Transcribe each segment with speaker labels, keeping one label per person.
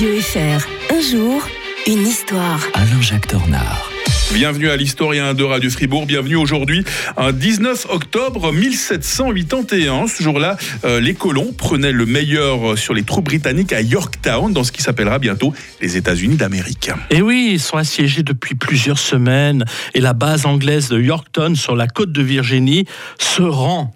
Speaker 1: Radio FR. Un jour, une histoire.
Speaker 2: Alain-Jacques Dornard.
Speaker 3: Bienvenue à l'historien de Radio Fribourg. Bienvenue aujourd'hui, un 19 octobre 1781. Ce jour-là, euh, les colons prenaient le meilleur sur les troupes britanniques à Yorktown, dans ce qui s'appellera bientôt les États-Unis d'Amérique.
Speaker 4: Et oui, ils sont assiégés depuis plusieurs semaines et la base anglaise de Yorktown sur la côte de Virginie se rend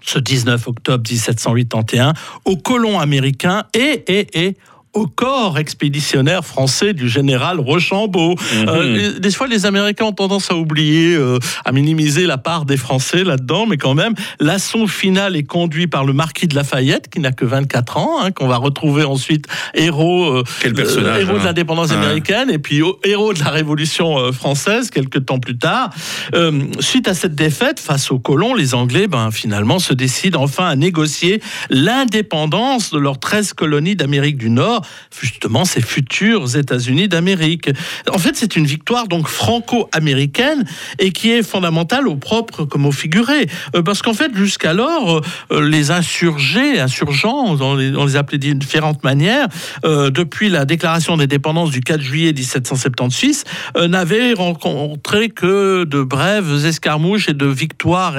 Speaker 4: ce 19 octobre 1781 aux colons américains et, et, et au corps expéditionnaire français du général Rochambeau.
Speaker 3: Mhm.
Speaker 4: Euh, des fois, les Américains ont tendance à oublier, euh, à minimiser la part des Français là-dedans, mais quand même, l'assaut final est conduit par le marquis de Lafayette, qui n'a que 24 ans, hein, qu'on va retrouver ensuite héros, euh,
Speaker 3: Quel personnage,
Speaker 4: héros de
Speaker 3: hein.
Speaker 4: l'indépendance américaine, et puis oh, héros de la Révolution euh, française quelques temps plus tard. Euh, suite à cette défaite face aux colons, les Anglais, ben, finalement, se décident enfin à négocier l'indépendance de leurs 13 colonies d'Amérique du Nord, justement ces futurs États-Unis d'Amérique. En fait, c'est une victoire donc franco-américaine et qui est fondamentale au propre comme au figuré. Euh, parce qu'en fait, jusqu'alors, euh, les insurgés, insurgents, on les, appelait de différentes manières, euh, depuis la déclaration d'indépendance du 4 juillet 1776, euh, n'avaient rencontré que de brèves escarmouches et de victoires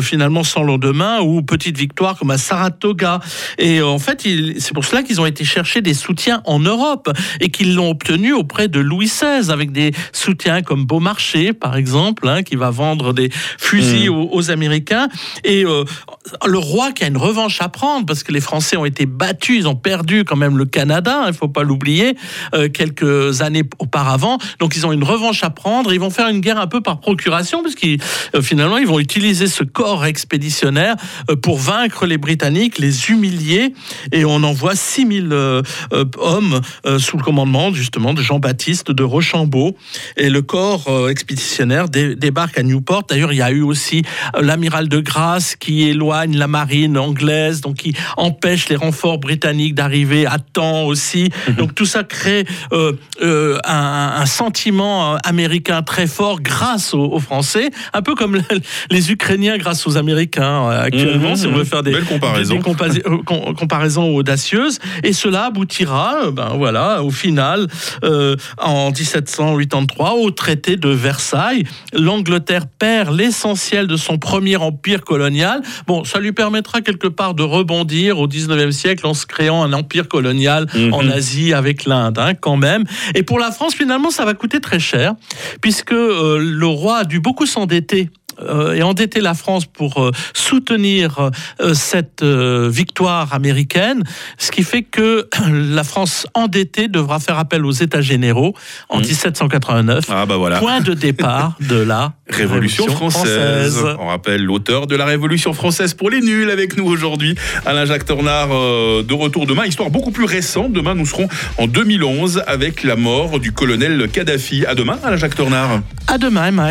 Speaker 4: finalement sans lendemain ou petites victoires comme à Saratoga. Et en fait, c'est pour cela qu'ils ont été chercher des en Europe et qu'ils l'ont obtenu auprès de Louis XVI avec des soutiens comme Beaumarchais, par exemple, hein, qui va vendre des fusils aux, aux Américains. Et euh, le roi qui a une revanche à prendre parce que les Français ont été battus, ils ont perdu quand même le Canada, il faut pas l'oublier, euh, quelques années auparavant. Donc ils ont une revanche à prendre. Ils vont faire une guerre un peu par procuration parce qu'ils euh, finalement ils vont utiliser ce corps expéditionnaire pour vaincre les Britanniques, les humilier. Et on envoie 6000 euh, euh, hommes euh, sous le commandement justement de Jean-Baptiste de Rochambeau. Et le corps euh, expéditionnaire dé- débarque à Newport. D'ailleurs, il y a eu aussi euh, l'amiral de Grasse qui éloigne la marine anglaise, donc qui empêche les renforts britanniques d'arriver à temps aussi. Donc tout ça crée euh, euh, un, un sentiment euh, américain très fort grâce aux, aux Français, un peu comme le- les Ukrainiens grâce aux Américains euh, actuellement,
Speaker 3: Mhm,
Speaker 4: si on veut
Speaker 3: mhm.
Speaker 4: faire des,
Speaker 3: Belle comparaison.
Speaker 4: des euh, comparaisons audacieuses. Et cela aboutira, euh, ben voilà, au final, euh, en 1783, au traité de Versailles. L'Angleterre perd l'essentiel de son premier empire colonial. Bon, ça lui permettra quelque part de rebondir au 19e siècle en se créant un empire colonial
Speaker 3: Mhm.
Speaker 4: en Asie avec l'Inde, hein, quand même. Et pour la France, finalement, ça va coûter très cher, puisque euh, le roi a dû beaucoup s'endetter et endetter la France pour euh, soutenir euh, cette euh, victoire américaine, ce qui fait que la France endettée devra faire appel aux États généraux en
Speaker 3: Mhm.
Speaker 4: 1789.
Speaker 3: Ah bah voilà.
Speaker 4: Point de départ de la
Speaker 3: Révolution française. On rappelle l'auteur de la Révolution française pour les nuls avec nous aujourd'hui, Alain-Jacques Tornard, euh, de retour demain. Histoire beaucoup plus récente. Demain, nous serons en 2011 avec la mort du colonel Kadhafi. À demain, Alain-Jacques Tornard.
Speaker 4: À demain, Mike.